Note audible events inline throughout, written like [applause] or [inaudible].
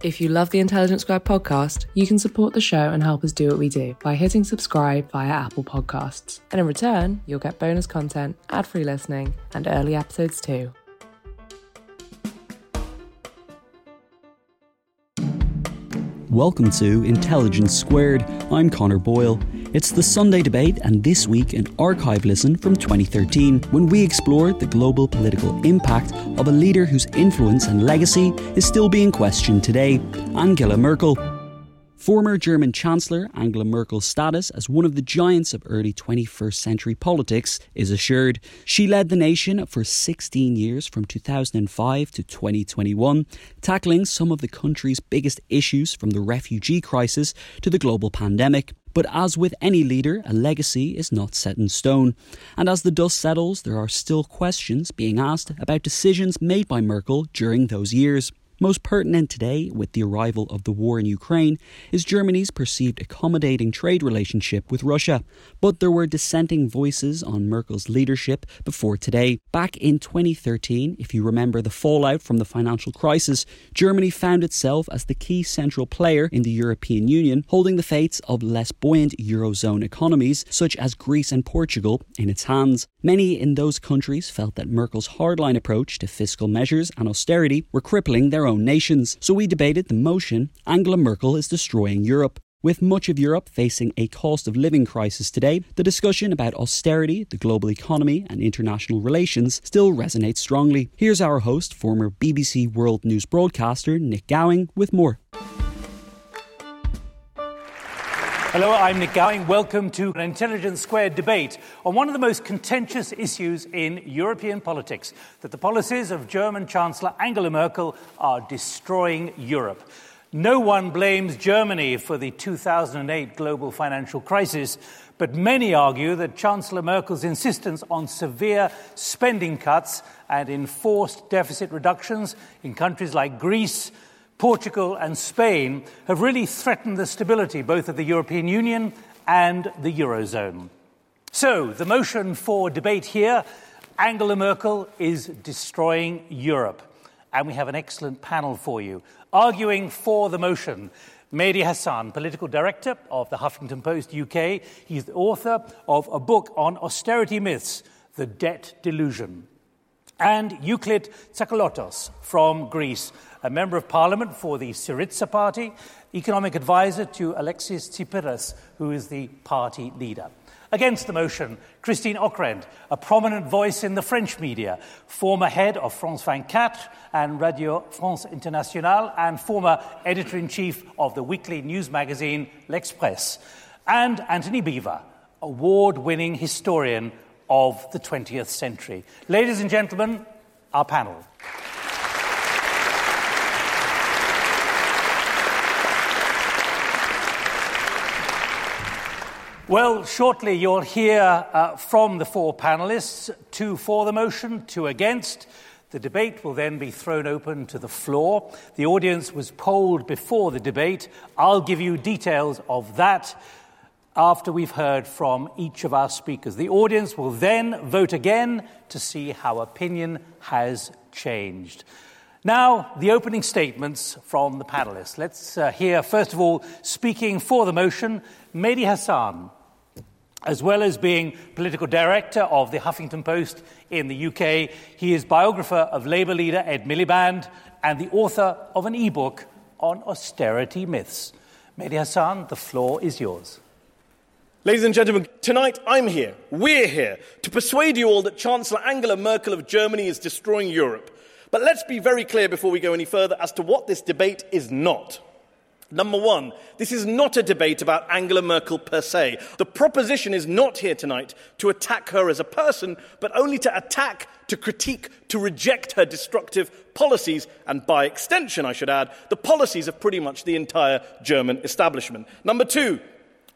If you love the Intelligence Squared podcast, you can support the show and help us do what we do by hitting subscribe via Apple Podcasts. And in return, you'll get bonus content, ad free listening, and early episodes too. Welcome to Intelligence Squared. I'm Connor Boyle. It's the Sunday debate, and this week, an archive listen from 2013 when we explored the global political impact of a leader whose influence and legacy is still being questioned today Angela Merkel. Former German Chancellor Angela Merkel's status as one of the giants of early 21st century politics is assured. She led the nation for 16 years from 2005 to 2021, tackling some of the country's biggest issues from the refugee crisis to the global pandemic. But as with any leader, a legacy is not set in stone. And as the dust settles, there are still questions being asked about decisions made by Merkel during those years. Most pertinent today, with the arrival of the war in Ukraine, is Germany's perceived accommodating trade relationship with Russia. But there were dissenting voices on Merkel's leadership before today. Back in 2013, if you remember the fallout from the financial crisis, Germany found itself as the key central player in the European Union, holding the fates of less buoyant Eurozone economies, such as Greece and Portugal, in its hands. Many in those countries felt that Merkel's hardline approach to fiscal measures and austerity were crippling their own nations. So we debated the motion Angela Merkel is destroying Europe. With much of Europe facing a cost of living crisis today, the discussion about austerity, the global economy, and international relations still resonates strongly. Here's our host, former BBC World News broadcaster Nick Gowing, with more. Hello, I'm Nick Gowing. Welcome to an Intelligence Squared debate on one of the most contentious issues in European politics that the policies of German Chancellor Angela Merkel are destroying Europe. No one blames Germany for the 2008 global financial crisis, but many argue that Chancellor Merkel's insistence on severe spending cuts and enforced deficit reductions in countries like Greece, Portugal and Spain have really threatened the stability both of the European Union and the Eurozone. So, the motion for debate here Angela Merkel is destroying Europe. And we have an excellent panel for you. Arguing for the motion, Mehdi Hasan, political director of the Huffington Post UK. He's the author of a book on austerity myths, The Debt Delusion. And Euclid Tsakalotos from Greece, a member of parliament for the Syriza party, economic advisor to Alexis Tsipras, who is the party leader. Against the motion, Christine Ockrent, a prominent voice in the French media, former head of France 24 and Radio France Internationale, and former editor in chief of the weekly news magazine L'Express. And Antony Beevor, award winning historian of the 20th century. Ladies and gentlemen, our panel. Well, shortly you'll hear uh, from the four panelists two for the motion, two against. The debate will then be thrown open to the floor. The audience was polled before the debate. I'll give you details of that after we've heard from each of our speakers. The audience will then vote again to see how opinion has changed. Now, the opening statements from the panelists. Let's uh, hear, first of all, speaking for the motion, Mehdi Hasan, as well as being political director of the Huffington Post in the UK, he is biographer of Labour leader Ed Miliband and the author of an e-book on austerity myths. Mehdi Hasan, the floor is yours. Ladies and gentlemen, tonight I'm here, we're here, to persuade you all that Chancellor Angela Merkel of Germany is destroying Europe. But let's be very clear before we go any further as to what this debate is not. Number one, this is not a debate about Angela Merkel per se. The proposition is not here tonight to attack her as a person, but only to attack, to critique, to reject her destructive policies, and by extension, I should add, the policies of pretty much the entire German establishment. Number two,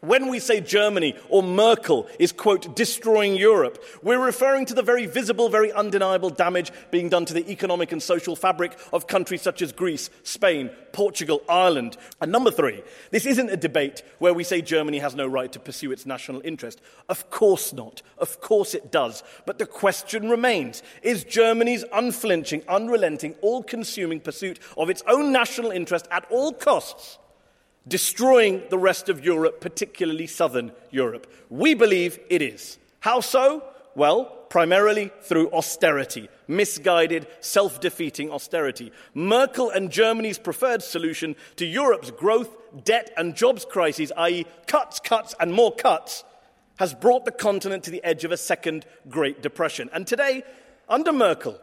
when we say Germany or Merkel is, quote, destroying Europe, we're referring to the very visible, very undeniable damage being done to the economic and social fabric of countries such as Greece, Spain, Portugal, Ireland. And number three, this isn't a debate where we say Germany has no right to pursue its national interest. Of course not. Of course it does. But the question remains is Germany's unflinching, unrelenting, all consuming pursuit of its own national interest at all costs destroying the rest of Europe, particularly southern Europe? We believe it is. How so? Well, primarily through austerity, misguided, self defeating austerity. Merkel and Germany's preferred solution to Europe's growth, debt, and jobs crises, i.e., cuts, cuts, and more cuts, has brought the continent to the edge of a second Great Depression. And today, under Merkel,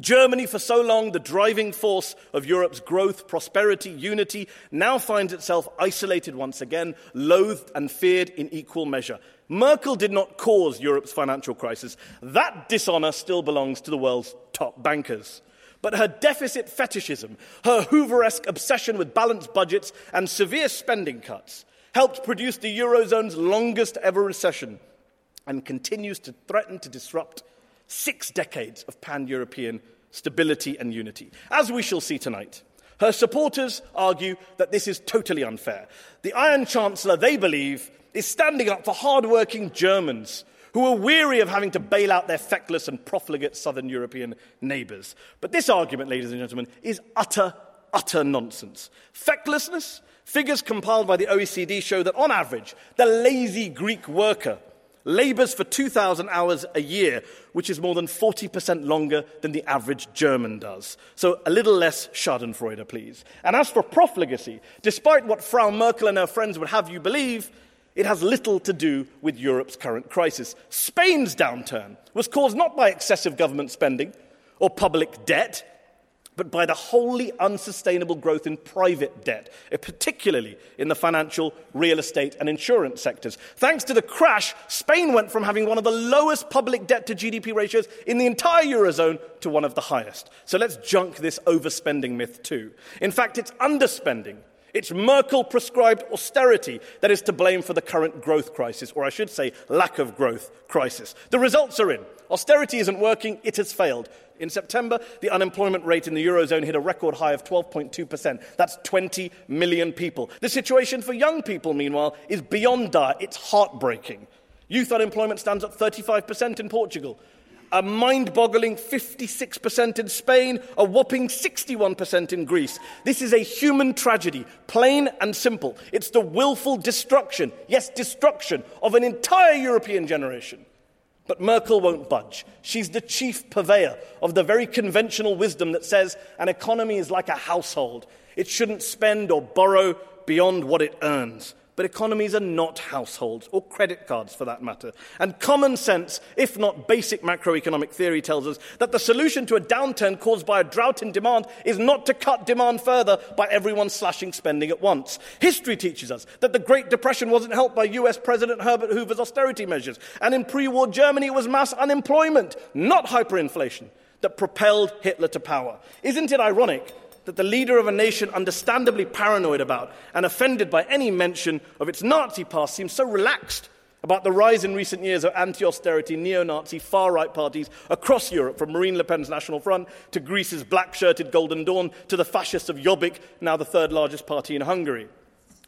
Germany, for so long the driving force of Europe's growth, prosperity, unity, now finds itself isolated once again, loathed and feared in equal measure. Merkel did not cause Europe's financial crisis. That dishonor still belongs to the world's top bankers. But her deficit fetishism, her Hooveresque obsession with balanced budgets and severe spending cuts, helped produce the Eurozone's longest ever recession and continues to threaten to disrupt six decades of pan European stability and unity. As we shall see tonight, her supporters argue that this is totally unfair. The Iron Chancellor, they believe, is standing up for hard-working Germans who are weary of having to bail out their feckless and profligate southern European neighbours. But this argument, ladies and gentlemen, is utter, utter nonsense. Fecklessness? Figures compiled by the OECD show that on average, the lazy Greek worker labours for 2,000 hours a year, which is more than 40% longer than the average German does. So a little less Schadenfreude, please. And as for profligacy, despite what Frau Merkel and her friends would have you believe, it has little to do with Europe's current crisis. Spain's downturn was caused not by excessive government spending or public debt, but by the wholly unsustainable growth in private debt, eh, particularly in the financial, real estate, and insurance sectors. Thanks to the crash, Spain went from having one of the lowest public debt to GDP ratios in the entire Eurozone to one of the highest. So let's junk this overspending myth too. In fact, it's underspending. It's Merkel prescribed austerity that is to blame for the current growth crisis, or I should say, lack of growth crisis. The results are in. Austerity isn't working, it has failed. In September, the unemployment rate in the Eurozone hit a record high of 12.2%. That's 20 million people. The situation for young people, meanwhile, is beyond dire. It's heartbreaking. Youth unemployment stands at 35% in Portugal, a mind boggling 56% in Spain, a whopping 61% in Greece. This is a human tragedy, plain and simple. It's the willful destruction, yes, destruction, of an entire European generation. But Merkel won't budge. She's the chief purveyor of the very conventional wisdom that says an economy is like a household. It shouldn't spend or borrow beyond what it earns. But economies are not households, or credit cards for that matter. And common sense, if not basic macroeconomic theory, tells us that the solution to a downturn caused by a drought in demand is not to cut demand further by everyone slashing spending at once. History teaches us that the Great Depression wasn't helped by US President Herbert Hoover's austerity measures. And in pre war Germany, it was mass unemployment, not hyperinflation, that propelled Hitler to power. Isn't it ironic that the leader of a nation understandably paranoid about and offended by any mention of its Nazi past seems so relaxed about the rise in recent years of anti austerity, neo Nazi, far right parties across Europe, from Marine Le Pen's National Front to Greece's black shirted Golden Dawn to the fascists of Jobbik, now the third largest party in Hungary.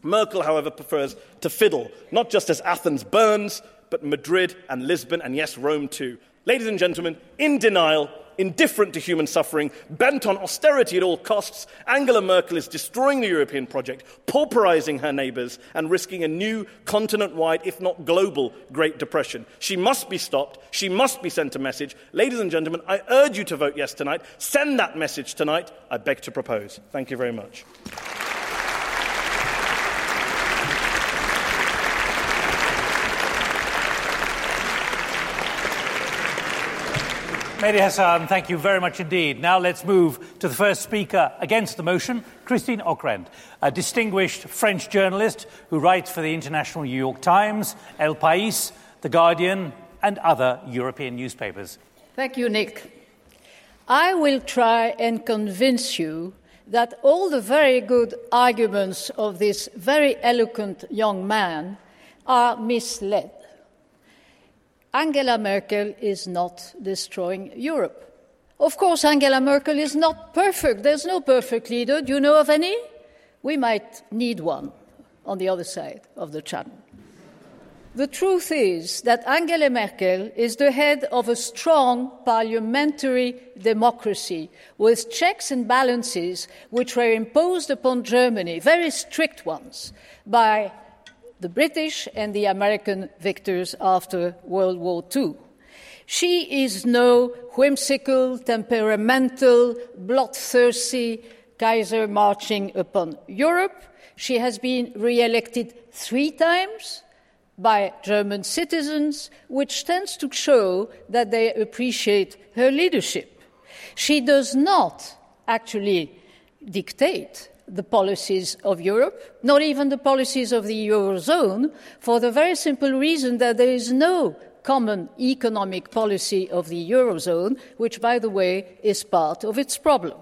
Merkel, however, prefers to fiddle, not just as Athens burns, but Madrid and Lisbon, and yes, Rome too. Ladies and gentlemen, in denial, indifferent to human suffering, bent on austerity at all costs, Angela Merkel is destroying the European project, pauperizing her neighbors, and risking a new continent wide, if not global, Great Depression. She must be stopped. She must be sent a message. Ladies and gentlemen, I urge you to vote yes tonight. Send that message tonight. I beg to propose. Thank you very much. Mehdi Hasan, thank you very much indeed. Now let's move to the first speaker against the motion, Christine Ockrent, a distinguished French journalist who writes for the International New York Times, El País, The Guardian, and other European newspapers. Thank you, Nick. I will try and convince you that all the very good arguments of this very eloquent young man are misled. Angela Merkel is not destroying Europe. Of course, Angela Merkel is not perfect. There's no perfect leader. Do you know of any? We might need one on the other side of the channel. The truth is that Angela Merkel is the head of a strong parliamentary democracy with checks and balances which were imposed upon Germany, very strict ones, by the British and the American victors after World War II. She is no whimsical, temperamental, bloodthirsty Kaiser marching upon Europe. She has been re elected three times by German citizens, which tends to show that they appreciate her leadership. She does not actually dictate the policies of Europe, not even the policies of the Eurozone, for the very simple reason that there is no common economic policy of the Eurozone, which, by the way, is part of its problem.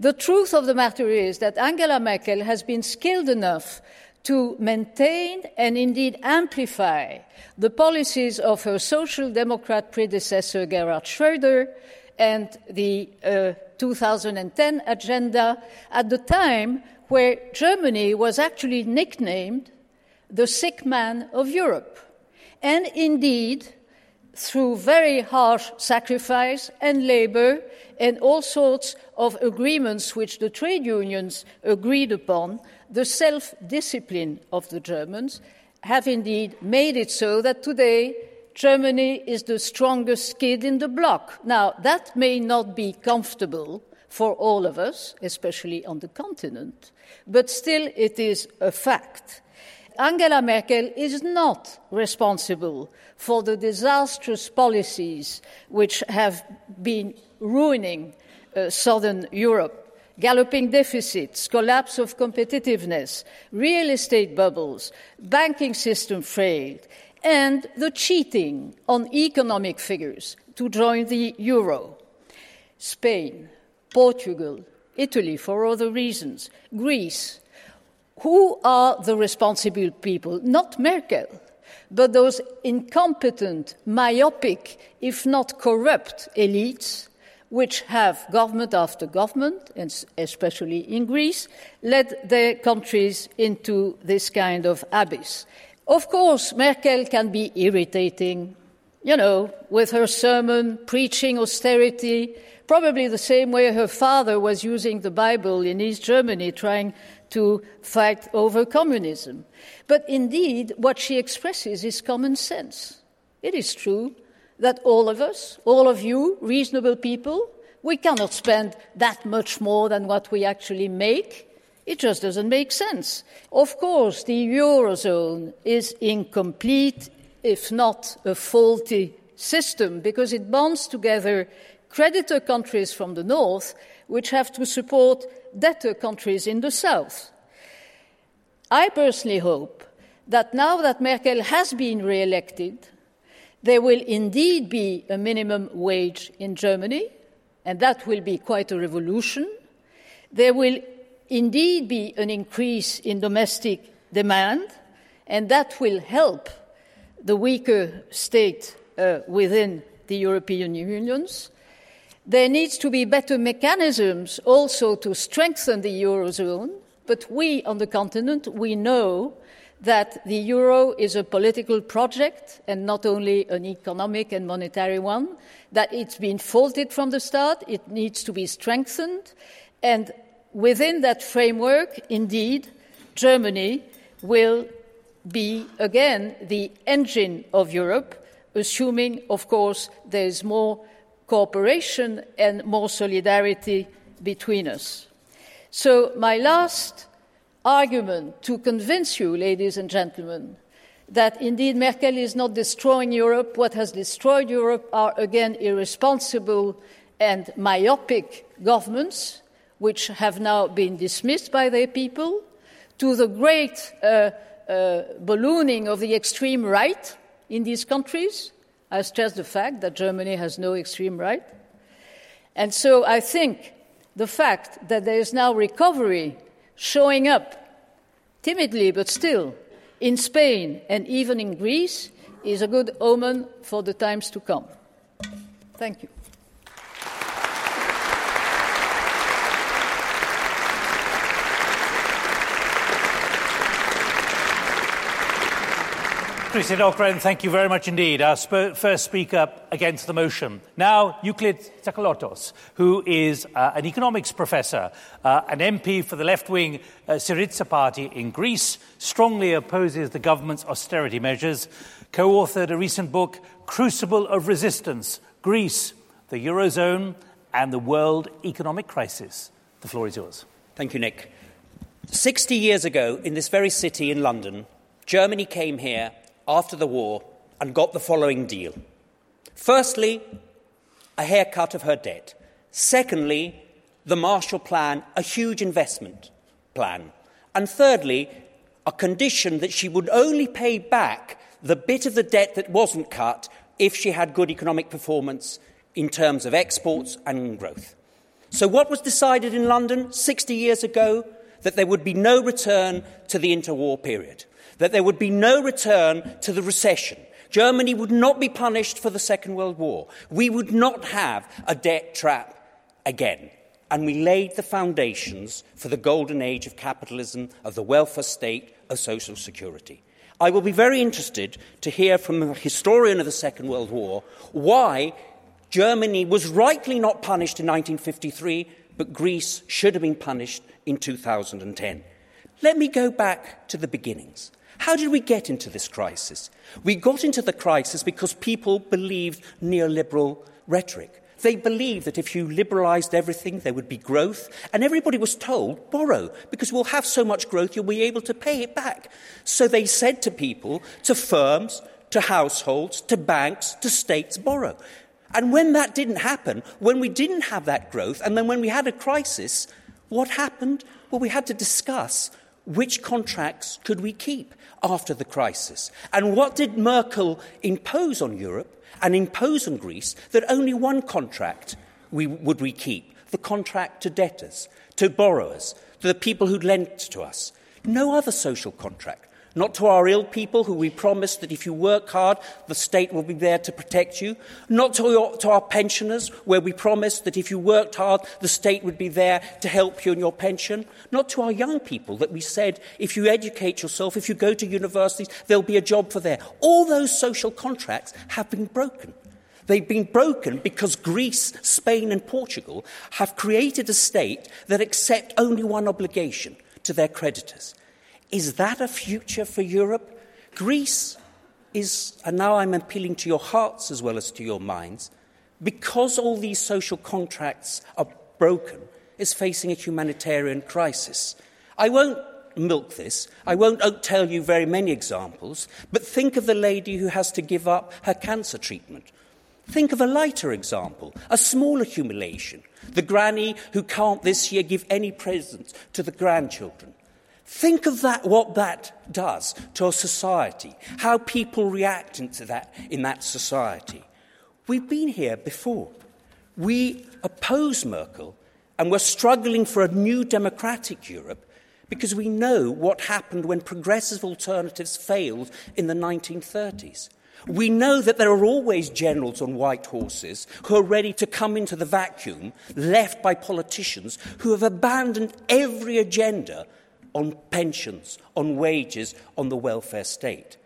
The truth of the matter is that Angela Merkel has been skilled enough to maintain and indeed amplify the policies of her social democrat predecessor Gerhard Schroeder and the uh, 2010 agenda at the time where Germany was actually nicknamed the sick man of Europe. And indeed, through very harsh sacrifice and labor and all sorts of agreements which the trade unions agreed upon, the self discipline of the Germans have indeed made it so that today Germany is the strongest kid in the block. Now, that may not be comfortable for all of us, especially on the continent, but still it is a fact. Angela Merkel is not responsible for the disastrous policies which have been ruining uh, southern Europe galloping deficits, collapse of competitiveness, real estate bubbles, banking system failed, and the cheating on economic figures to join the euro. Spain, Portugal, Italy for other reasons, Greece. Who are the responsible people? Not Merkel, but those incompetent, myopic, if not corrupt elites which have government after government, and especially in Greece, led their countries into this kind of abyss. Of course, Merkel can be irritating, you know, with her sermon preaching austerity, probably the same way her father was using the Bible in East Germany trying to fight over communism. But indeed, what she expresses is common sense. It is true that all of us, all of you, reasonable people, we cannot spend that much more than what we actually make. It just doesn't make sense. Of course, the Eurozone is incomplete, if not a faulty system, because it bonds together creditor countries from the north, which have to support debtor countries in the south. I personally hope that now that Merkel has been re elected, there will indeed be a minimum wage in Germany, and that will be quite a revolution. There will indeed be an increase in domestic demand, and that will help the weaker state uh, within the European unions. There needs to be better mechanisms also to strengthen the eurozone, but we on the continent, we know that the euro is a political project and not only an economic and monetary one, that it's been faulted from the start, it needs to be strengthened, and within that framework, indeed, Germany will be again the engine of Europe, assuming, of course, there is more cooperation and more solidarity between us. So, my last argument to convince you, ladies and gentlemen, that indeed Merkel is not destroying Europe. What has destroyed Europe are again irresponsible and myopic governments, which have now been dismissed by their people, to the great uh, uh, ballooning of the extreme right in these countries. I stress the fact that Germany has no extreme right. And so I think the fact that there is now recovery showing up timidly but still in Spain and even in Greece is a good omen for the times to come. Thank you. Christine Ockrent, thank you very much indeed. Our sp- first speaker against the motion. Now, Euclid Tsakalotos, who is uh, an economics professor, uh, an MP for the left wing uh, Syriza party in Greece, strongly opposes the government's austerity measures, co authored a recent book, Crucible of Resistance Greece, the Eurozone, and the World Economic Crisis. The floor is yours. Thank you, Nick. 60 years ago, in this very city in London, Germany came here after the war and got the following deal. Firstly, a haircut of her debt. Secondly, the Marshall Plan, a huge investment plan. And thirdly, a condition that she would only pay back the bit of the debt that wasn't cut if she had good economic performance in terms of exports and growth. So, what was decided in London 60 years ago? That there would be no return to the interwar period that there would be no return to the recession. Germany would not be punished for the Second World War. We would not have a debt trap again. And we laid the foundations for the golden age of capitalism, of the welfare state, of social security. I will be very interested to hear from a historian of the Second World War why Germany was rightly not punished in 1953, but Greece should have been punished in 2010. Let me go back to the beginnings. How did we get into this crisis? We got into the crisis because people believed neoliberal rhetoric. They believed that if you liberalised everything, there would be growth, and everybody was told, borrow, because we'll have so much growth you'll be able to pay it back. So they said to people, to firms, to households, to banks, to states, borrow. And when that didn't happen, when we didn't have that growth, and then when we had a crisis, what happened? Well, we had to discuss which contracts could we keep after the crisis? And what did Merkel impose on Europe and impose on Greece that only one contract we, would we keep? The contract to debtors, to borrowers, to the people who'd lent to us. No other social contract not to our ill people who we promised that if you work hard, the state will be there to protect you, not to, your, to our pensioners, where we promised that if you worked hard, the state would be there to help you in your pension, not to our young people that we said if you educate yourself, if you go to universities, there'll be a job for there. All those social contracts have been broken. They've been broken because Greece, Spain, and Portugal have created a state that accept only one obligation to their creditors is that a future for Europe? Greece is, and now I'm appealing to your hearts as well as to your minds, because all these social contracts are broken, is facing a humanitarian crisis. I won't milk this. I won't tell you very many examples, but think of the lady who has to give up her cancer treatment. Think of a lighter example, a small accumulation. The granny who can't this year give any presents to the grandchildren. Think of that, what that does to a society, how people react into that in that society. We've been here before. We oppose Merkel and we're struggling for a new democratic Europe because we know what happened when progressive alternatives failed in the 1930s. We know that there are always generals on white horses who are ready to come into the vacuum left by politicians who have abandoned every agenda on pensions, on wages, on the welfare state.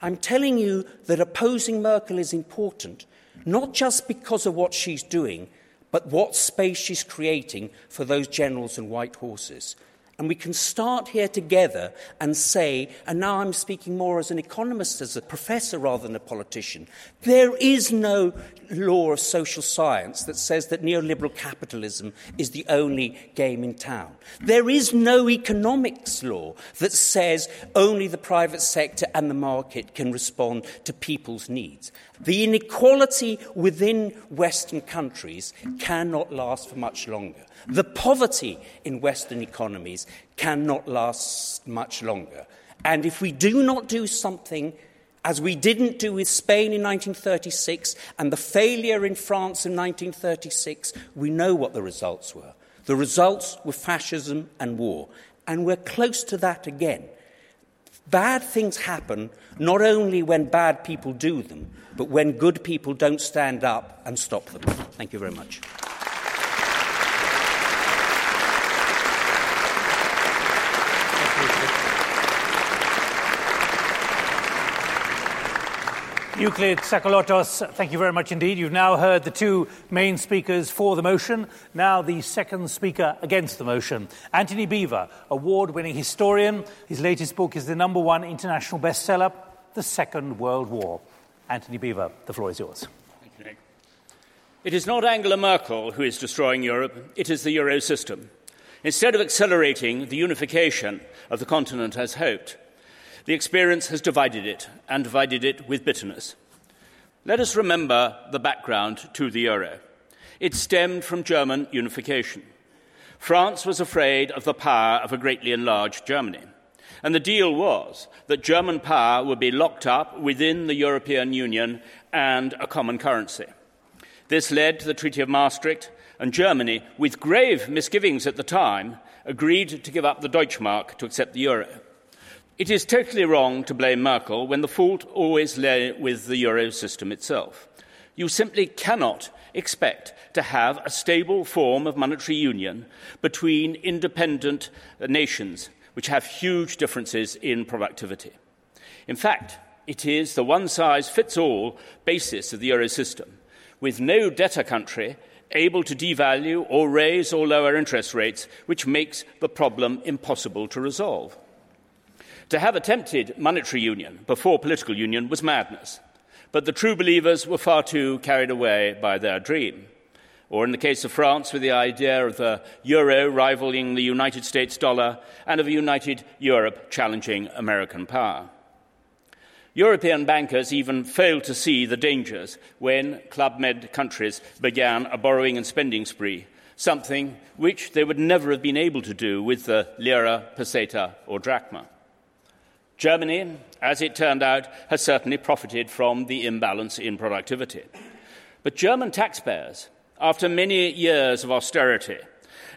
I'm telling you that opposing Merkel is important, not just because of what she's doing, but what space she's creating for those generals and white horses. And we can start here together and say, and now I'm speaking more as an economist, as a professor rather than a politician, there is no law of social science that says that neoliberal capitalism is the only game in town. There is no economics law that says only the private sector and the market can respond to people's needs. The inequality within Western countries cannot last for much longer. The poverty in Western economies cannot last much longer. And if we do not do something, as we didn't do with Spain in 1936 and the failure in France in 1936, we know what the results were. The results were fascism and war. And we're close to that again. Bad things happen not only when bad people do them, but when good people don't stand up and stop them. Thank you very much. Euclid Tsakalotos, thank you very much indeed. You've now heard the two main speakers for the motion, now the second speaker against the motion. Antony Beevor, award winning historian. His latest book is the number one international bestseller, The Second World War. Antony Beevor, the floor is yours. Thank you, Nick. It is not Angela Merkel who is destroying Europe, it is the euro system. Instead of accelerating the unification of the continent as hoped, the experience has divided it, and divided it with bitterness. Let us remember the background to the euro. It stemmed from German unification. France was afraid of the power of a greatly enlarged Germany. And the deal was that German power would be locked up within the European Union and a common currency. This led to the Treaty of Maastricht, and Germany, with grave misgivings at the time, agreed to give up the Deutschmark to accept the euro. It is totally wrong to blame Merkel when the fault always lay with the euro system itself. You simply cannot expect to have a stable form of monetary union between independent nations which have huge differences in productivity. In fact, it is the one size fits all basis of the euro system, with no debtor country able to devalue or raise or lower interest rates, which makes the problem impossible to resolve. To have attempted monetary union before political union was madness, but the true believers were far too carried away by their dream. Or in the case of France, with the idea of the euro rivaling the United States dollar and of a united Europe challenging American power. European bankers even failed to see the dangers when Club Med countries began a borrowing and spending spree, something which they would never have been able to do with the lira, peseta, or drachma. Germany, as it turned out, has certainly profited from the imbalance in productivity. But German taxpayers, after many years of austerity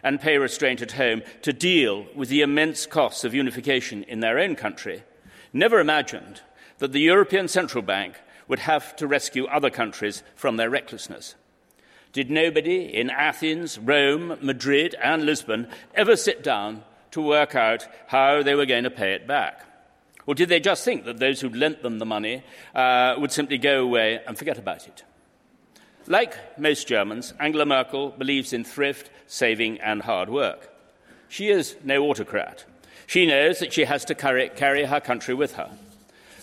and pay restraint at home to deal with the immense costs of unification in their own country, never imagined that the European Central Bank would have to rescue other countries from their recklessness. Did nobody in Athens, Rome, Madrid, and Lisbon ever sit down to work out how they were going to pay it back? Or did they just think that those who'd lent them the money uh, would simply go away and forget about it? Like most Germans, Angela Merkel believes in thrift, saving, and hard work. She is no autocrat. She knows that she has to carry, carry her country with her.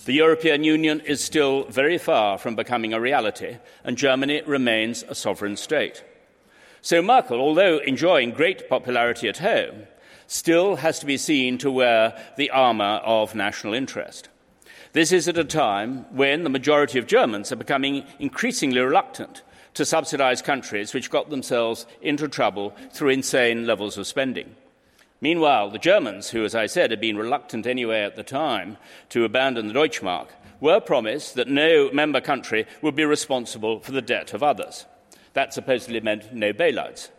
The European Union is still very far from becoming a reality, and Germany remains a sovereign state. So Merkel, although enjoying great popularity at home, still has to be seen to wear the armour of national interest. This is at a time when the majority of Germans are becoming increasingly reluctant to subsidise countries which got themselves into trouble through insane levels of spending. Meanwhile, the Germans, who, as I said, had been reluctant anyway at the time to abandon the Deutschmark, were promised that no member country would be responsible for the debt of others. That supposedly meant no bailouts.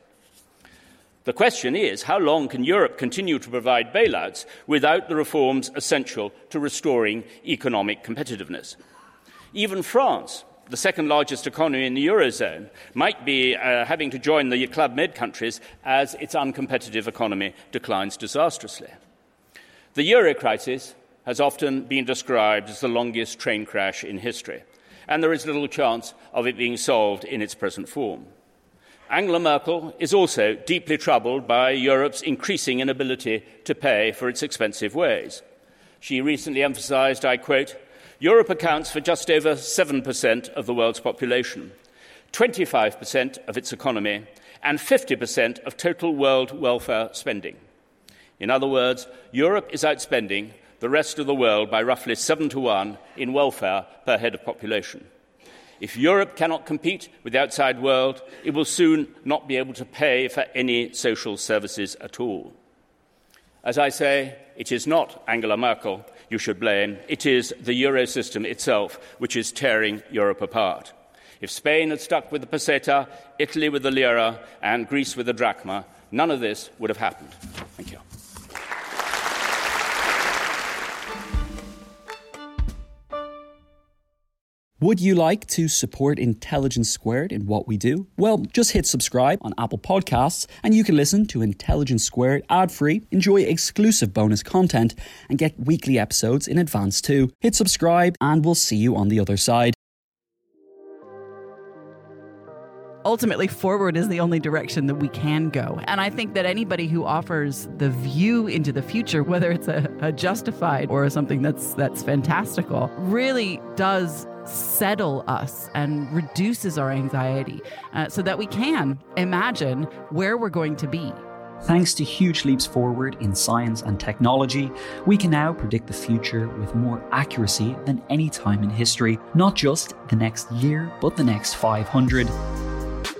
The question is how long can Europe continue to provide bailouts without the reforms essential to restoring economic competitiveness? Even France, the second largest economy in the Eurozone, might be uh, having to join the Club Med countries as its uncompetitive economy declines disastrously. The Euro crisis has often been described as the longest train crash in history, and there is little chance of it being solved in its present form. Angela Merkel is also deeply troubled by Europe's increasing inability to pay for its expensive ways. She recently emphasized, I quote, Europe accounts for just over 7% of the world's population, 25% of its economy, and 50% of total world welfare spending. In other words, Europe is outspending the rest of the world by roughly 7 to 1 in welfare per head of population. If Europe cannot compete with the outside world, it will soon not be able to pay for any social services at all. As I say, it is not Angela Merkel you should blame, it is the euro system itself which is tearing Europe apart. If Spain had stuck with the peseta, Italy with the lira, and Greece with the drachma, none of this would have happened. Thank you. Would you like to support Intelligence Squared in what we do? Well, just hit subscribe on Apple Podcasts and you can listen to Intelligence Squared ad free, enjoy exclusive bonus content, and get weekly episodes in advance too. Hit subscribe and we'll see you on the other side. ultimately forward is the only direction that we can go. And I think that anybody who offers the view into the future, whether it's a, a justified or something that's that's fantastical, really does settle us and reduces our anxiety uh, so that we can imagine where we're going to be. Thanks to huge leaps forward in science and technology, we can now predict the future with more accuracy than any time in history, not just the next year, but the next 500.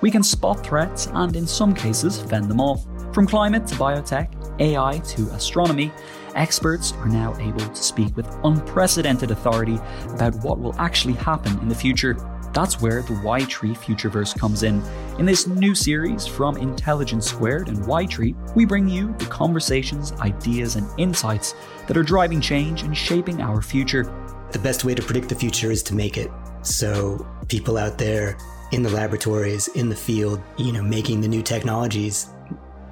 We can spot threats and, in some cases, fend them off. From climate to biotech, AI to astronomy, experts are now able to speak with unprecedented authority about what will actually happen in the future. That's where the YTree Futureverse comes in. In this new series from Intelligence Squared and YTree, we bring you the conversations, ideas, and insights that are driving change and shaping our future. The best way to predict the future is to make it. So, people out there in the laboratories, in the field, you know, making the new technologies,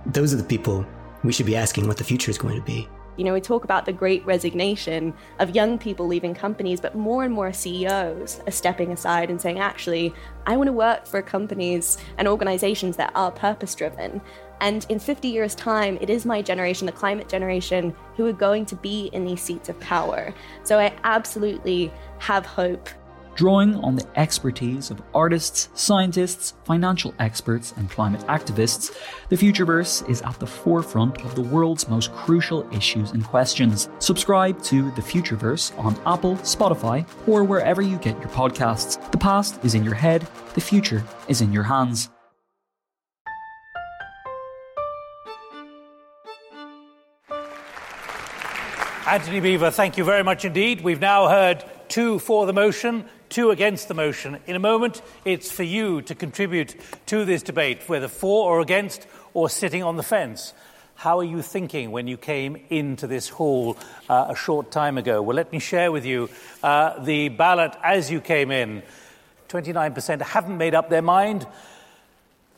those are the people we should be asking what the future is going to be. You know, we talk about the great resignation of young people leaving companies, but more and more CEOs are stepping aside and saying, actually, I want to work for companies and organizations that are purpose driven. And in 50 years' time, it is my generation, the climate generation, who are going to be in these seats of power. So I absolutely have hope drawing on the expertise of artists, scientists, financial experts, and climate activists, the Futureverse is at the forefront of the world's most crucial issues and questions. Subscribe to the Futureverse on Apple, Spotify, or wherever you get your podcasts. The past is in your head, the future is in your hands. Antony Beevor, thank you very much indeed. We've now heard two for the motion, two against the motion. In a moment, it's for you to contribute to this debate, whether for or against or sitting on the fence. How are you thinking when you came into this hall uh, a short time ago? Well, let me share with you uh, the ballot as you came in. 29% haven't made up their mind.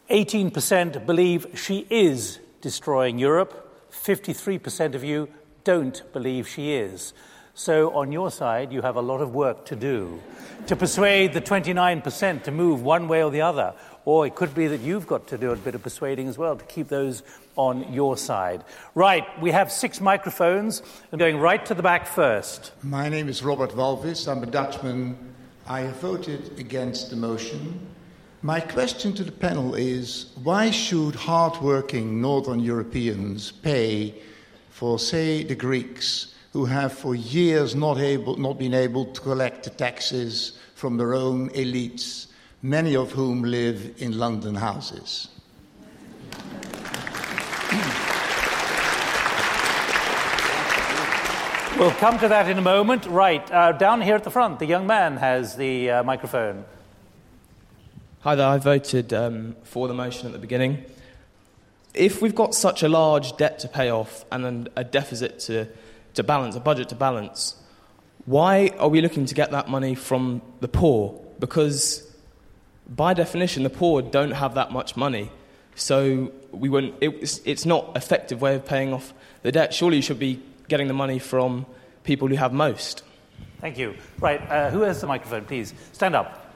18% believe she is destroying Europe. 53% of you don't believe she is. So, on your side, you have a lot of work to do to persuade the 29% to move one way or the other. Or it could be that you've got to do a bit of persuading as well to keep those on your side. Right, we have six microphones. I'm going right to the back first. My name is Robert Walvis. I'm a Dutchman. I voted against the motion. My question to the panel is why should hardworking Northern Europeans pay for, say, the Greeks? Who have for years not, able, not been able to collect the taxes from their own elites, many of whom live in London houses. We'll come to that in a moment. Right, uh, down here at the front, the young man has the uh, microphone. Hi there, I voted um, for the motion at the beginning. If we've got such a large debt to pay off and a deficit to to balance, a budget to balance, why are we looking to get that money from the poor? Because by definition, the poor don't have that much money. So we wouldn't, it's, it's not an effective way of paying off the debt. Surely you should be getting the money from people who have most. Thank you. Right, uh, who has the microphone, please? Stand up.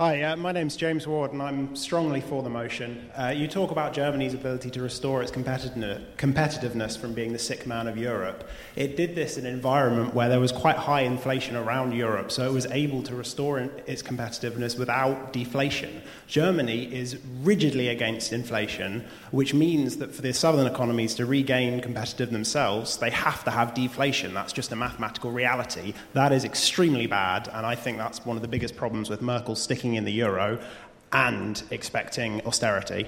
Hi, uh, my name's James Ward, and I'm strongly for the motion. Uh, you talk about Germany's ability to restore its competitiveness from being the sick man of Europe. It did this in an environment where there was quite high inflation around Europe, so it was able to restore its competitiveness without deflation. Germany is rigidly against inflation, which means that for the southern economies to regain competitive themselves, they have to have deflation. That's just a mathematical reality. That is extremely bad, and I think that's one of the biggest problems with Merkel sticking in the euro and expecting austerity.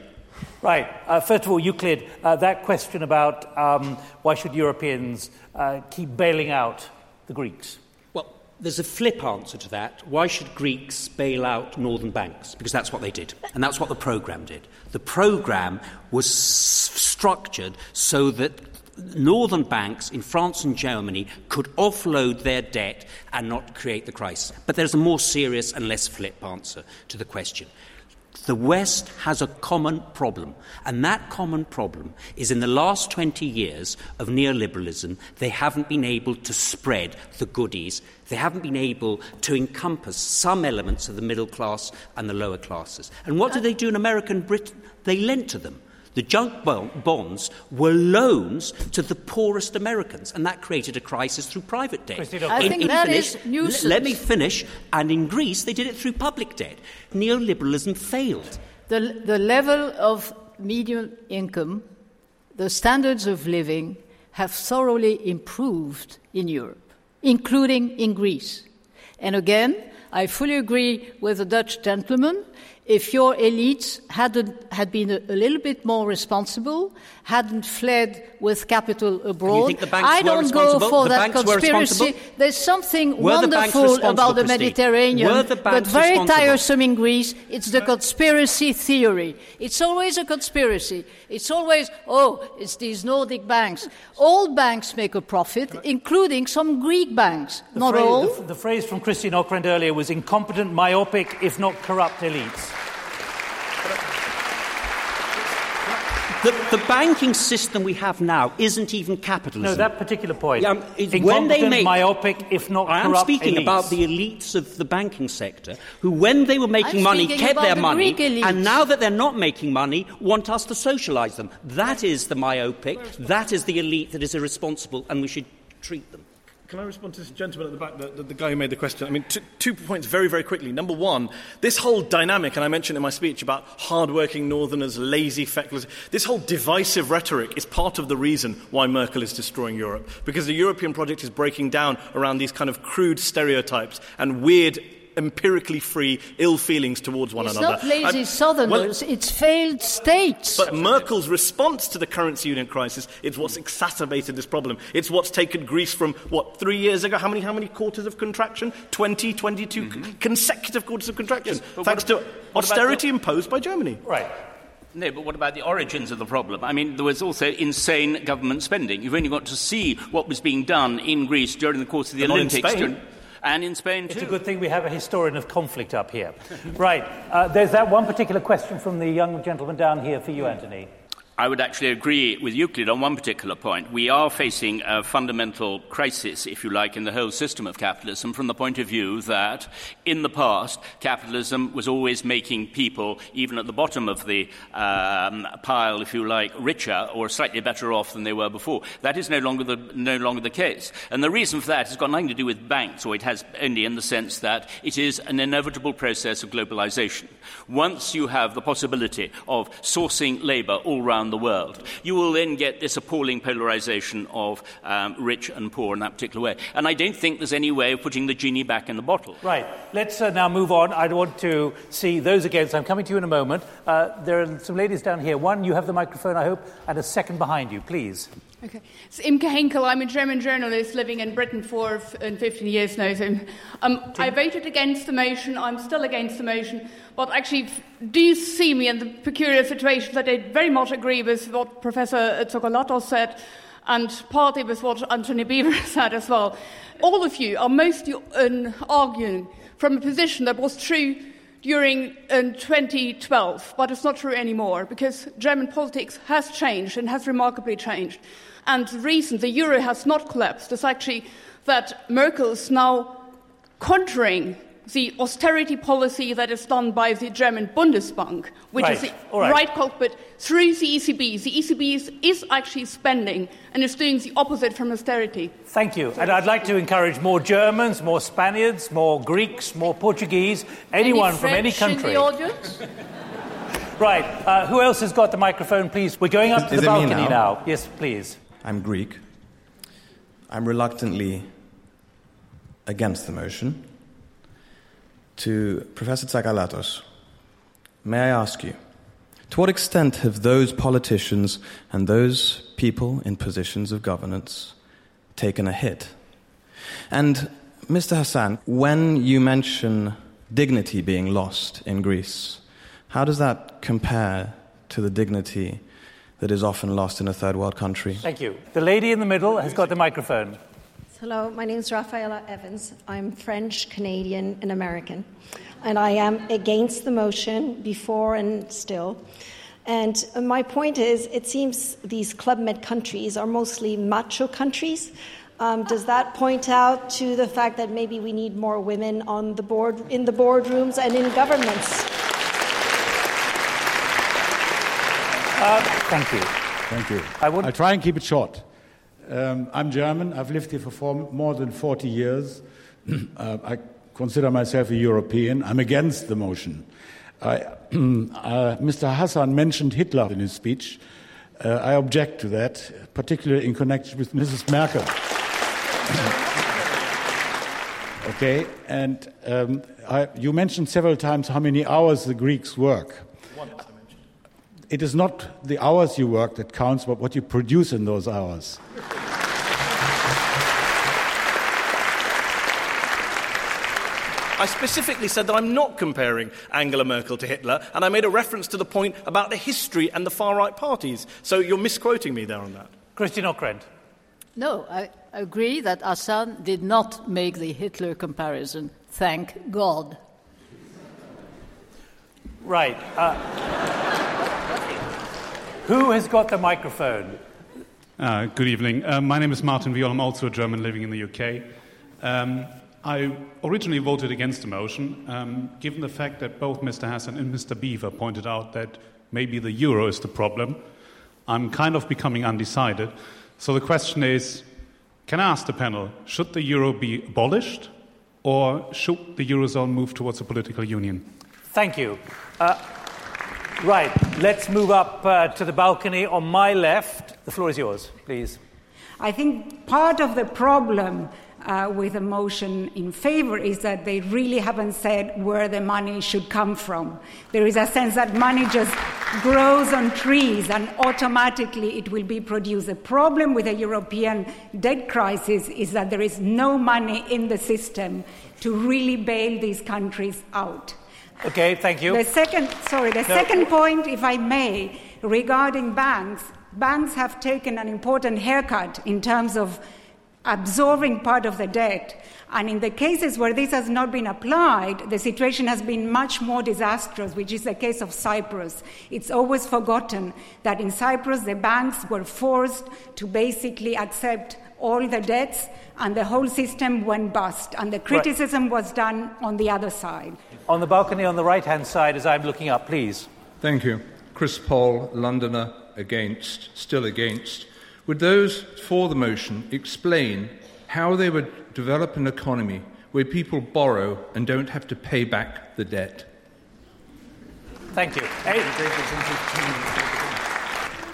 Right. Uh, first of all, Euclid, uh, that question about um, why should Europeans uh, keep bailing out the Greeks? Well, there's a flip answer to that. Why should Greeks bail out northern banks? Because that's what they did, and that's what the programme did. The programme was s- structured so that northern banks in France and Germany could offload their debt and not create the crisis. But there's a more serious and less flip answer to the question. The West has a common problem, and that common problem is in the last 20 years of neoliberalism, they haven't been able to spread the goodies. They haven't been able to encompass some elements of the middle class and the lower classes. And what did they do in American Britain? They lent to them. The junk bonds were loans to the poorest Americans, and that created a crisis through private debt. I think in that is nuisance. Let me finish. And in Greece, they did it through public debt. Neoliberalism failed. The, the level of median income, the standards of living, have thoroughly improved in Europe, including in Greece. And again, I fully agree with the Dutch gentleman if your elites hadn't, had been a, a, little bit more responsible, hadn't fled with capital abroad, I don't go for the that conspiracy. There's something were wonderful the about the Mediterranean, the but very tiresome in Greece. It's the conspiracy theory. It's always a conspiracy. It's always, oh, it's these Nordic banks. All banks make a profit, including some Greek banks. The not phrase, all. The, the phrase from Christine Ockrent earlier was incompetent, myopic, if not corrupt elites. The, the, banking system we have now isn't even capitalism. No, that particular point. Yeah, um, when they make, myopic, if not I am speaking elites. about the elites of the banking sector, who, when they were making I'm money, kept their the money, and now that they're not making money, want us to socialise them. That is the myopic. That is the elite that is irresponsible, and we should treat them. Can I respond to this gentleman at the back, the, the, the guy who made the question? I mean, t- two points very, very quickly. Number one, this whole dynamic, and I mentioned in my speech about hard-working northerners, lazy, feckless, this whole divisive rhetoric is part of the reason why Merkel is destroying Europe. Because the European project is breaking down around these kind of crude stereotypes and weird empirically free ill feelings towards one it's another. It's not lazy and, southerners, well, it's failed states. But Merkel's response to the currency union crisis is what's exacerbated this problem. It's what's taken Greece from, what, three years ago? How many, how many quarters of contraction? 20, 22 mm-hmm. c- consecutive quarters of contraction, yes, thanks to austerity the... imposed by Germany. Right. No, but what about the origins of the problem? I mean, there was also insane government spending. You've only got to see what was being done in Greece during the course of the They're Olympics. During, and in Spain too. It's a good thing we have a historian of conflict up here. right. Uh, there's that one particular question from the young gentleman down here for you, Antony. I would actually agree with Euclid on one particular point. We are facing a fundamental crisis, if you like, in the whole system of capitalism from the point of view that in the past, capitalism was always making people, even at the bottom of the um, pile, if you like, richer or slightly better off than they were before. That is no longer, the, no longer the case. And the reason for that has got nothing to do with banks, or it has only in the sense that it is an inevitable process of globalization. Once you have the possibility of sourcing labor all round the world, you will then get this appalling polarization of um, rich and poor in that particular way. And I don't think there's any way of putting the genie back in the bottle. Right. Let's uh, now move on. I want to see those against. I'm coming to you in a moment. Uh, there are some ladies down here. One, you have the microphone, I hope, and a second behind you, please. Okay. It's Imke Henkel. I'm a German journalist living in Britain for f- 15 years now. So, um, I voted against the motion. I'm still against the motion. But actually, do you see me in the peculiar situation that I very much agree with what Professor Tsakalotos said and partly with what Antony Beevor [laughs] said as well. All of you are mostly arguing from a position that was true during uh, 2012, but it's not true anymore because German politics has changed and has remarkably changed. And the reason the euro has not collapsed is actually that Merkel is now contraring the austerity policy that is done by the German Bundesbank, which Right. is the All right. right culprit, through the ECB. The ECB is, is actually spending and is doing the opposite from austerity. Thank you. And I'd like to encourage more Germans, more Spaniards, more Greeks, more Portuguese, anyone from any French country. In the audience? [laughs] Right. Uh, who else has got the microphone, please? We're going up Is- to is the balcony now? now. Yes, please. I'm Greek. I'm reluctantly against the motion. To Professor Tsakalotos, may I ask you, to what extent have those politicians and those people in positions of governance taken a hit? And Mr. Hasan, when you mention dignity being lost in Greece, how does that compare to the dignity that is often lost in a third world country? Thank you. The lady in the middle has got the microphone. Hello, my name is Rafaela Evans. I'm French, Canadian, and American. And I am against the motion before and still. And my point is it seems these Club Med countries are mostly macho countries. Um, does that point out to the fact that maybe we need more women on the board, in the boardrooms and in governments? Uh, thank you. Thank you. I would- I'll try and keep it short. Um, I'm German. I've lived here for four, more than 40 years. [clears throat] uh, I consider myself a European. I'm against the motion. I, [clears throat] uh, Mr. Hasan mentioned Hitler in his speech. Uh, I object to that, particularly in connection with Mrs. Merkel. [laughs] okay, and um, I, you mentioned several times how many hours the Greeks work. It is not the hours you work that counts, but what you produce in those hours. I specifically said that I'm not comparing Angela Merkel to Hitler, and I made a reference to the point about the history and the far right parties. So you're misquoting me there on that. Christine Ockrent. No, I agree that Hasan did not make the Hitler comparison. Thank God. Right. Uh, who has got the microphone? Uh, good evening. Uh, my name is Martin Viol. I'm also a German living in the UK. Um, I originally voted against the motion, um, given the fact that both Mr. Hasan and Mr. Beevor pointed out that maybe the euro is the problem. I'm kind of becoming undecided. So the question is can I ask the panel, should the euro be abolished or should the eurozone move towards a political union? Thank you. Uh, right, let's move up uh, to the balcony on my left. The floor is yours, please. I think part of the problem uh, with a motion in favor is that they really haven't said where the money should come from. There is a sense that money just grows on trees and automatically it will be produced. The problem with the European debt crisis is that there is no money in the system to really bail these countries out. Okay, thank you. The second, sorry, the No. second point, if I may, regarding banks, banks have taken an important haircut in terms of absorbing part of the debt. And in the cases where this has not been applied, the situation has been much more disastrous, which is the case of Cyprus. It's always forgotten that in Cyprus, the banks were forced to basically accept all the debts, and the whole system went bust. And the criticism was done on the other side. On the balcony on the right hand side, as I'm looking up, please. Thank you. Chris Paul, Londoner, against, still against. Would those for the motion explain how they would develop an economy where people borrow and don't have to pay back the debt? Thank you. Hey.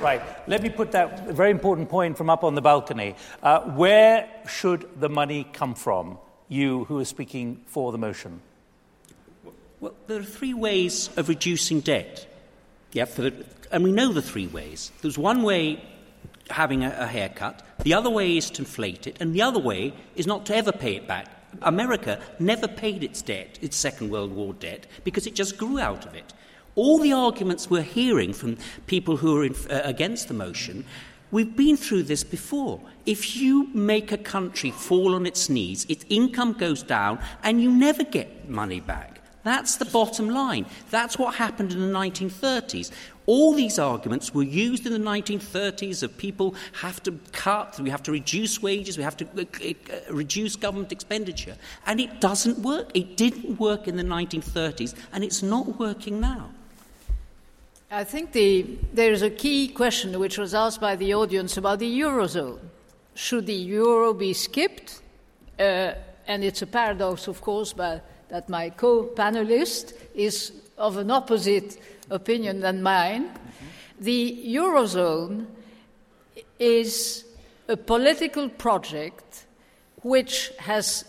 Right, let me put that very important point from up on the balcony. Uh, where should the money come from, you who are speaking for the motion? Well, there are three ways of reducing debt. Yeah, the, and we know the three ways. There's one way having a, a haircut, the other way is to inflate it, and the other way is not to ever pay it back. America never paid its debt, its Second World War debt, because it just grew out of it. All the arguments we're hearing from people who are in, uh, against the motion, we've been through this before. If you make a country fall on its knees, its income goes down, and you never get money back. That's the bottom line. That's what happened in the 1930s. All these arguments were used in the 1930s of people have to cut, we have to reduce wages, we have to uh, uh, reduce government expenditure. And it doesn't work. It didn't work in the 1930s, and it's not working now. I think the, there is a key question which was asked by the audience about the Eurozone. Should the euro be skipped? Uh, and it's a paradox, of course, but that my co panelist is of an opposite opinion than mine. Mm-hmm. The Eurozone is a political project which has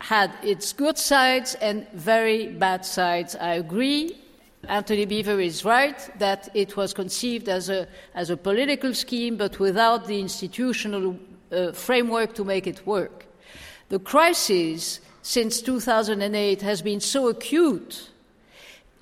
had its good sides and very bad sides. I agree. Antony Beevor is right that it was conceived as a, as a political scheme, but without the institutional uh, framework to make it work. The crisis since 2008 has been so acute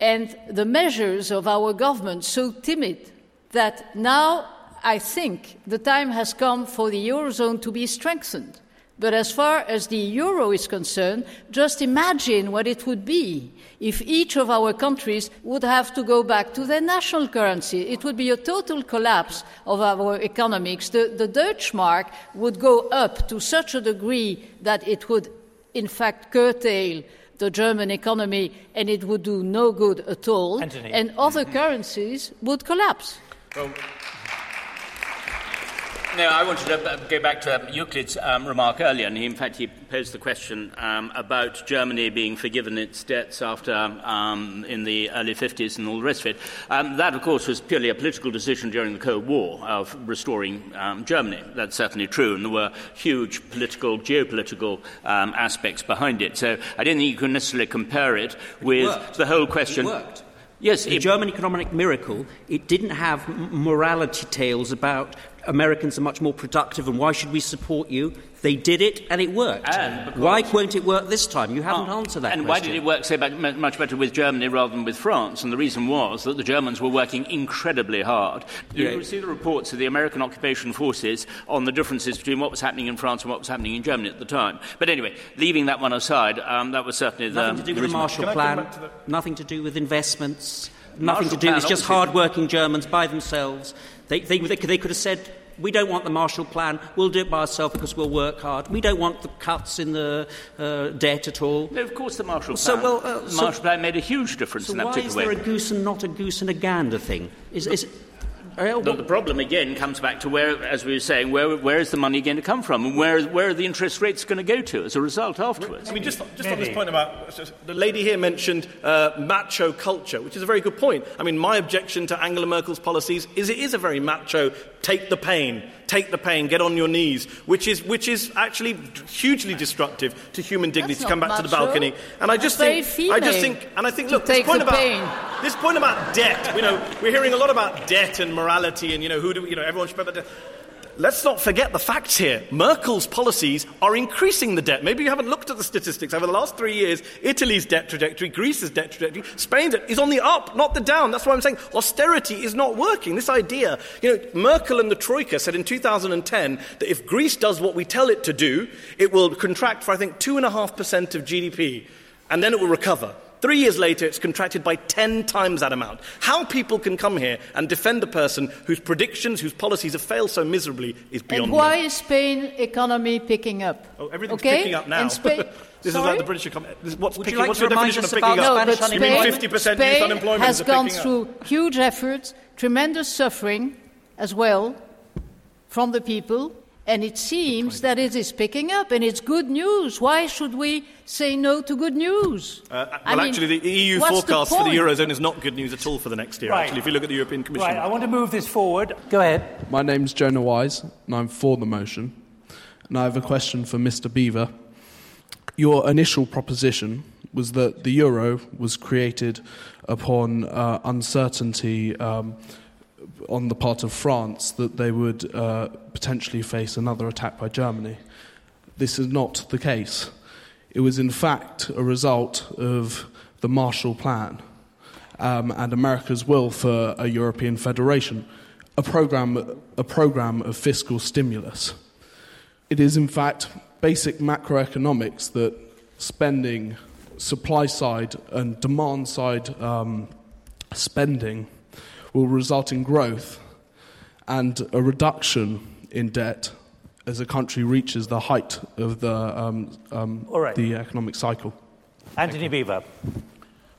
and the measures of our government so timid that now I think the time has come for the Eurozone to be strengthened. But as far as the euro is concerned, just imagine what it would be if each of our countries would have to go back to their national currency. It would be a total collapse of our economics. The, the Deutschmark would go up to such a degree that it would, in fact, curtail the German economy and it would do no good at all. Antony. And other currencies would collapse. Well, no, I wanted to go back to um, Euclid's um, remark earlier, and he, in fact, he posed the question um, about Germany being forgiven its debts after um, in the early 50s and all the rest of it. Um, that, of course, was purely a political decision during the Cold War of restoring um, Germany. That's certainly true, and there were huge political, geopolitical aspects behind it. So I don't think you can necessarily compare it with it the whole question. It worked. Yes, the it, German economic miracle, it didn't have morality tales about Americans are much more productive and why should we support you? They did it and it worked. And why won't it work this time? You haven't oh, answered that And question. why did it work so much better with Germany rather than with France? And the reason was that the Germans were working incredibly hard. You yeah. see the reports of the American occupation forces on the differences between what was happening in France and what was happening in Germany at the time. But anyway, leaving that one aside, um, that was certainly the. Nothing to do with the Marshall Plan, the... nothing to do with investments, nothing Marshall to do, it's just hard working Germans by themselves. They, they, they, they could have said, we don't want the Marshall Plan. We'll do it by ourselves because we'll work hard. We don't want the cuts in the uh, debt at all. No, of course the Marshall Plan. So, well, uh, the Marshall so, Plan made a huge difference so in that particular way. why is there a goose and not a goose and a gander thing? Is, is, the, the, problem again comes back to where, as we were saying, where, where is the money going to come from, and where, where are the interest rates going to go to as a result afterwards? I mean, just, just on this point about the lady here mentioned uh, macho culture, which is a very good point. I mean, my objection to Angela Merkel's policies is it is a very macho take the pain, take the pain, get on your knees, which is, which is actually hugely destructive to human dignity That's to come back macho. to the balcony. And I just think, I just think, and I think, look, this point about pain. this point about debt. You know, we're hearing a lot about debt and morality, and you know, who do you know, everyone should pay. Let's not forget the facts here. Merkel's policies are increasing the debt. Maybe you haven't looked at the statistics. Over the last three years, Italy's debt trajectory, Greece's debt trajectory, Spain's debt is on the up, not the down. That's why I'm saying austerity is not working. This idea, you know, Merkel and the Troika said in 2010 that if Greece does what we tell it to do, it will contract for, I think, 2.5% of GDP, and then it will recover. Three years later, it's contracted by 10 times that amount. How people can come here and defend a person whose predictions, whose policies have failed so miserably is beyond And why me. is Spain economy picking up? Oh, everything's okay? picking up now. And Spain, [laughs] this Sorry? is like the British economy. What's Would picking, you like what's to your remind definition us of picking about up? no, Spanish but You mean Spain, 50% Spain youth unemployment has gone picking up? through huge efforts, tremendous suffering as well from the people, and it seems that it is picking up, and it's good news. Why should we say no to good news? Uh, well, I mean, actually, the EU forecast the for the? Eurozone is not good news at all for the next year, Right. actually, if you look at the European Commission. Right, I want to move this forward. Go ahead. My name's Jonah Wise, and I'm for the motion. And I have a question for Mr. Beevor. Your initial proposition was that the euro was created upon uh, uncertainty um, on the part of France that they would uh, potentially face another attack by Germany. This is not the case. It was, in fact, a result of the Marshall Plan um, and America's will for a European federation, a program, a program of fiscal stimulus. It is, in fact, basic macroeconomics that spending supply side and demand side um, spending will result in growth and a reduction in debt as a country reaches the height of the, um, um, right. the economic cycle. Antony Beevor.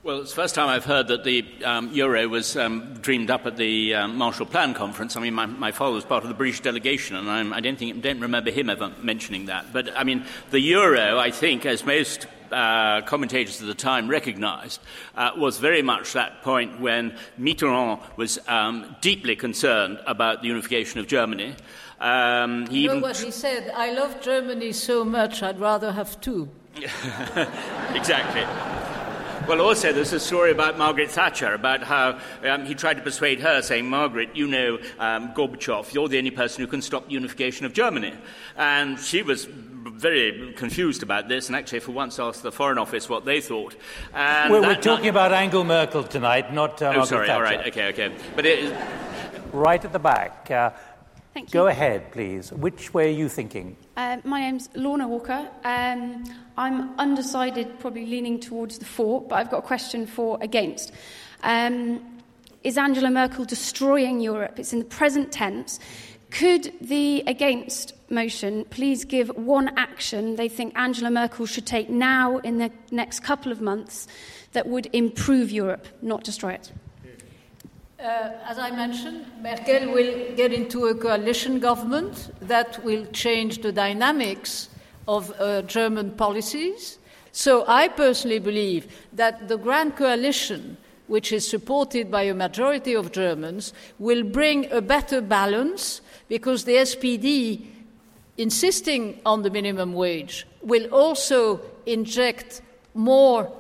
Well, it's the first time I've heard that the um, euro was um, dreamed up at the um, Marshall Plan conference. I mean, my, my, father was part of the British delegation, and I'm, I don't, think, don't remember him ever mentioning that. But, I mean, the euro, I think, as most uh, commentators at the time recognized, uh, was very much that point when Mitterrand was um, deeply concerned about the unification of Germany. Um, he you know what he said? I love Germany so much, I'd rather have two. [laughs] exactly. Well, also, there's a story about Margaret Thatcher, about how um, he tried to persuade her, saying, Margaret, you know um, Gorbachev, you're the only person who can stop the unification of Germany. And she was very confused about this and actually, for once, asked the Foreign Office what they thought. And well, we're talking night... about Angela Merkel tonight, not uh, Oh, Margaret sorry, Thatcher. all right, okay, okay. But it... Right at the back. Uh, Thank Go ahead, please. Which way are you thinking? Uh, my name's Lorna Walker. Um, I'm undecided, probably leaning towards the for, but I've got a question for against. Um, is Angela Merkel destroying Europe? It's in the present tense. Could the against motion please give one action they think Angela Merkel should take now in the next couple of months that would improve Europe, not destroy it? Uh, as I mentioned, Merkel will get into a coalition government that will change the dynamics of uh, German policies. So I personally believe that the Grand Coalition, which is supported by a majority of Germans, will bring a better balance because the SPD, insisting on the minimum wage, will also inject more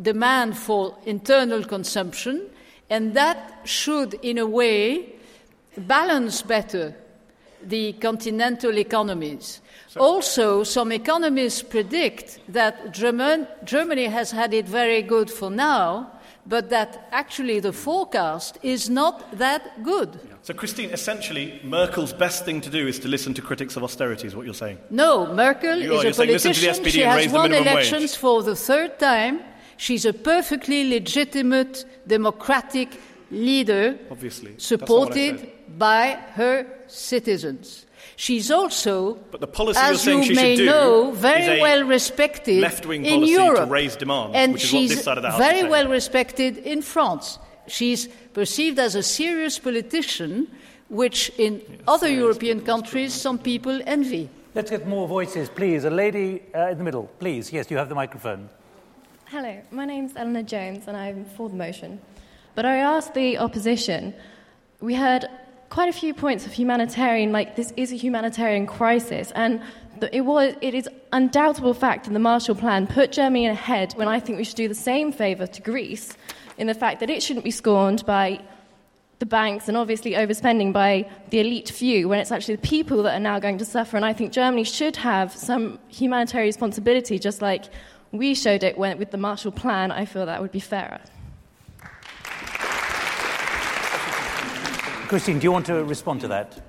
demand for internal consumption and that should, in a way, balance better the continental economies. So, also, some economists predict that German, Germany has had it very good for now, but that actually the forecast is not that good. So, Christine, essentially, Merkel's best thing to do is to listen to critics of austerity, is what you're saying? No, Merkel you is are, a politician. she has won elections wage. for the third time. She's a perfectly legitimate democratic leader, Obviously. supported by her citizens. She's also, but the policy as she may know, very well respected left-wing in Europe, to raise demand, and which is she's what this side of the house very well respected in France. She's perceived as a serious politician, which in other European countries some people envy. Let's get more voices, please. A lady uh, in the middle, please. Yes, you have the microphone. Hello, my name's Eleanor Jones and I'm for the motion. But I asked the opposition, we heard quite a few points of humanitarian, like this is a humanitarian crisis, and it, was, it is undoubtable fact that the Marshall Plan put Germany ahead when I think we should do the same favour to Greece in the fact that it shouldn't be scorned by the banks and obviously overspending by the elite few when it's actually the people that are now going to suffer. And I think Germany should have some humanitarian responsibility, just like we showed it when, with the Marshall Plan, I feel that would be fairer. Christine, do you want to respond to that?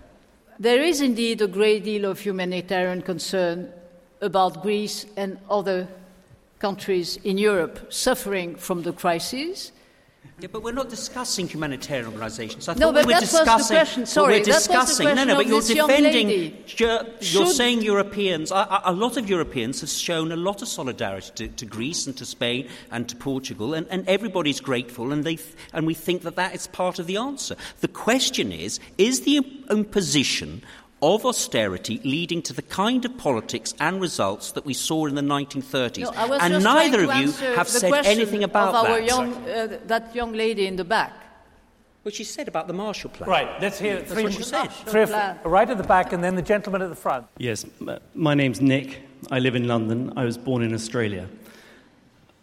There is indeed a great deal of humanitarian concern about Greece and other countries in Europe suffering from the crisis. Yeah, but we're not discussing humanitarian organisations. I no, thought we were discussing. was the question. Sorry, we're discussing. Was the question no, no, but you're defending. You're, Should- saying Europeans. A, a lot of Europeans have shown a lot of solidarity to, to Greece and to Spain and to Portugal, and, and everybody's grateful, and they and we think that that is part of the answer. The question is: Is the imposition of austerity leading to the kind of politics and results that we saw in the 1930s. No, and neither of you have said anything about of our that. Young, uh, that young lady in the back. Well, she said about the Marshall Plan. Right, let's hear That's three, what she said. three or- right at the back and then the gentleman at the front. Yes, m- my name's Nick. I live in London. I was born in Australia.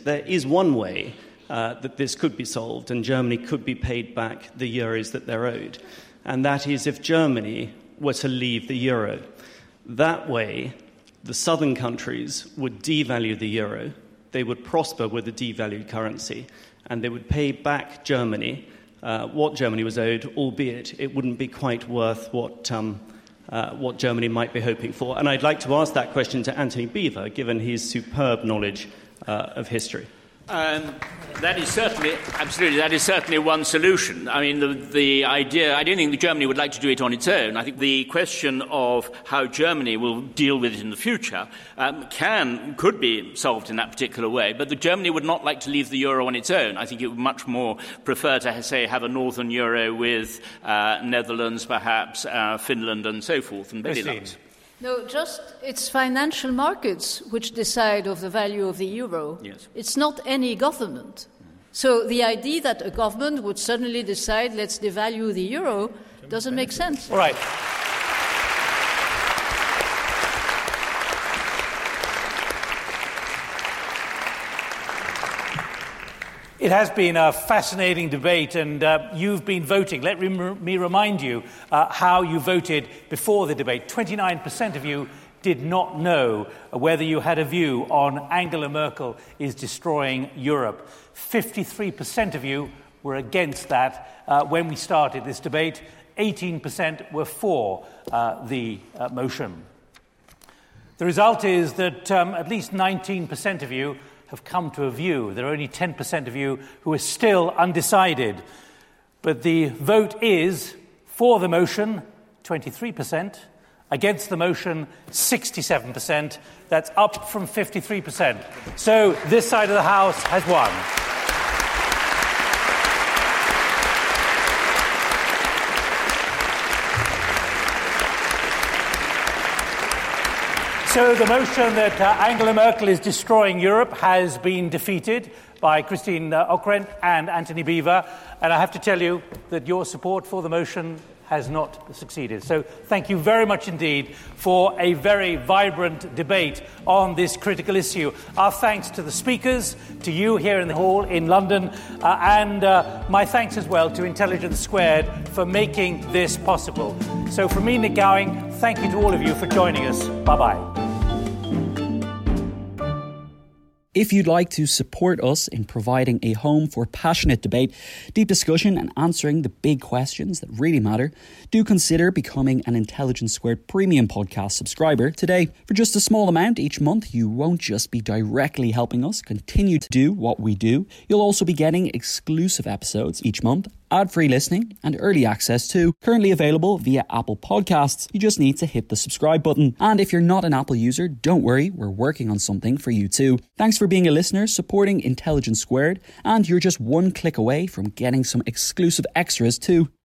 There is one way uh, that this could be solved, and Germany could be paid back the euros that they're owed, and that is if Germany were to leave the euro. That way, the southern countries would devalue the euro, they would prosper with a devalued currency, and they would pay back Germany uh, what Germany was owed, albeit it wouldn't be quite worth what. Um, uh, what Germany might be hoping for. And I'd like to ask that question to Antony Beevor, given his superb knowledge uh, of history. Um, that is certainly, absolutely, that is certainly one solution. I mean, the, the idea, I don't think Germany would like to do it on its own. I think the question of how Germany will deal with it in the future um, can, could be solved in that particular way, but the Germany would not like to leave the euro on its own. I think it would much more prefer to, say, have a northern euro with uh, Netherlands, perhaps, uh, Finland, and so forth, and Benelux. No, just it's financial markets which decide of the value of the euro. Yes. It's not any government. Mm. So the idea that a government would suddenly decide let's devalue the euro doesn't make sense. All right. It has been a fascinating debate, and uh, you've been voting. Let me remind you uh, how you voted before the debate. 29% of you did not know whether you had a view on Angela Merkel is destroying Europe. 53% of you were against that uh, when we started this debate. 18% were for uh, the uh, motion. The result is that um, at least 19% of you have come to a view. There are only 10% of you who are still undecided. But the vote is for the motion, 23%, against the motion, 67%. That's up from 53%. So this side of the House has won. So the motion that uh, Angela Merkel is destroying Europe has been defeated by Christine uh, Ockrent and Antony Beevor. And I have to tell you that your support for the motion has not succeeded. So thank you very much indeed for a very vibrant debate on this critical issue. Our thanks to the speakers, to you here in the hall in London, uh, and uh, my thanks as well to Intelligence Squared for making this possible. So from me, Nick Gowing, thank you to all of you for joining us. Bye bye. If you'd like to support us in providing a home for passionate debate, deep discussion, and answering the big questions that really matter, do consider becoming an Intelligence Squared Premium Podcast subscriber today. For just a small amount each month, you won't just be directly helping us continue to do what we do, you'll also be getting exclusive episodes each month ad free listening, and early access to. Currently available via Apple Podcasts. You just need to hit the subscribe button. And if you're not an Apple user, don't worry, we're working on something for you too. Thanks for being a listener, supporting Intelligence Squared, and you're just one click away from getting some exclusive extras too.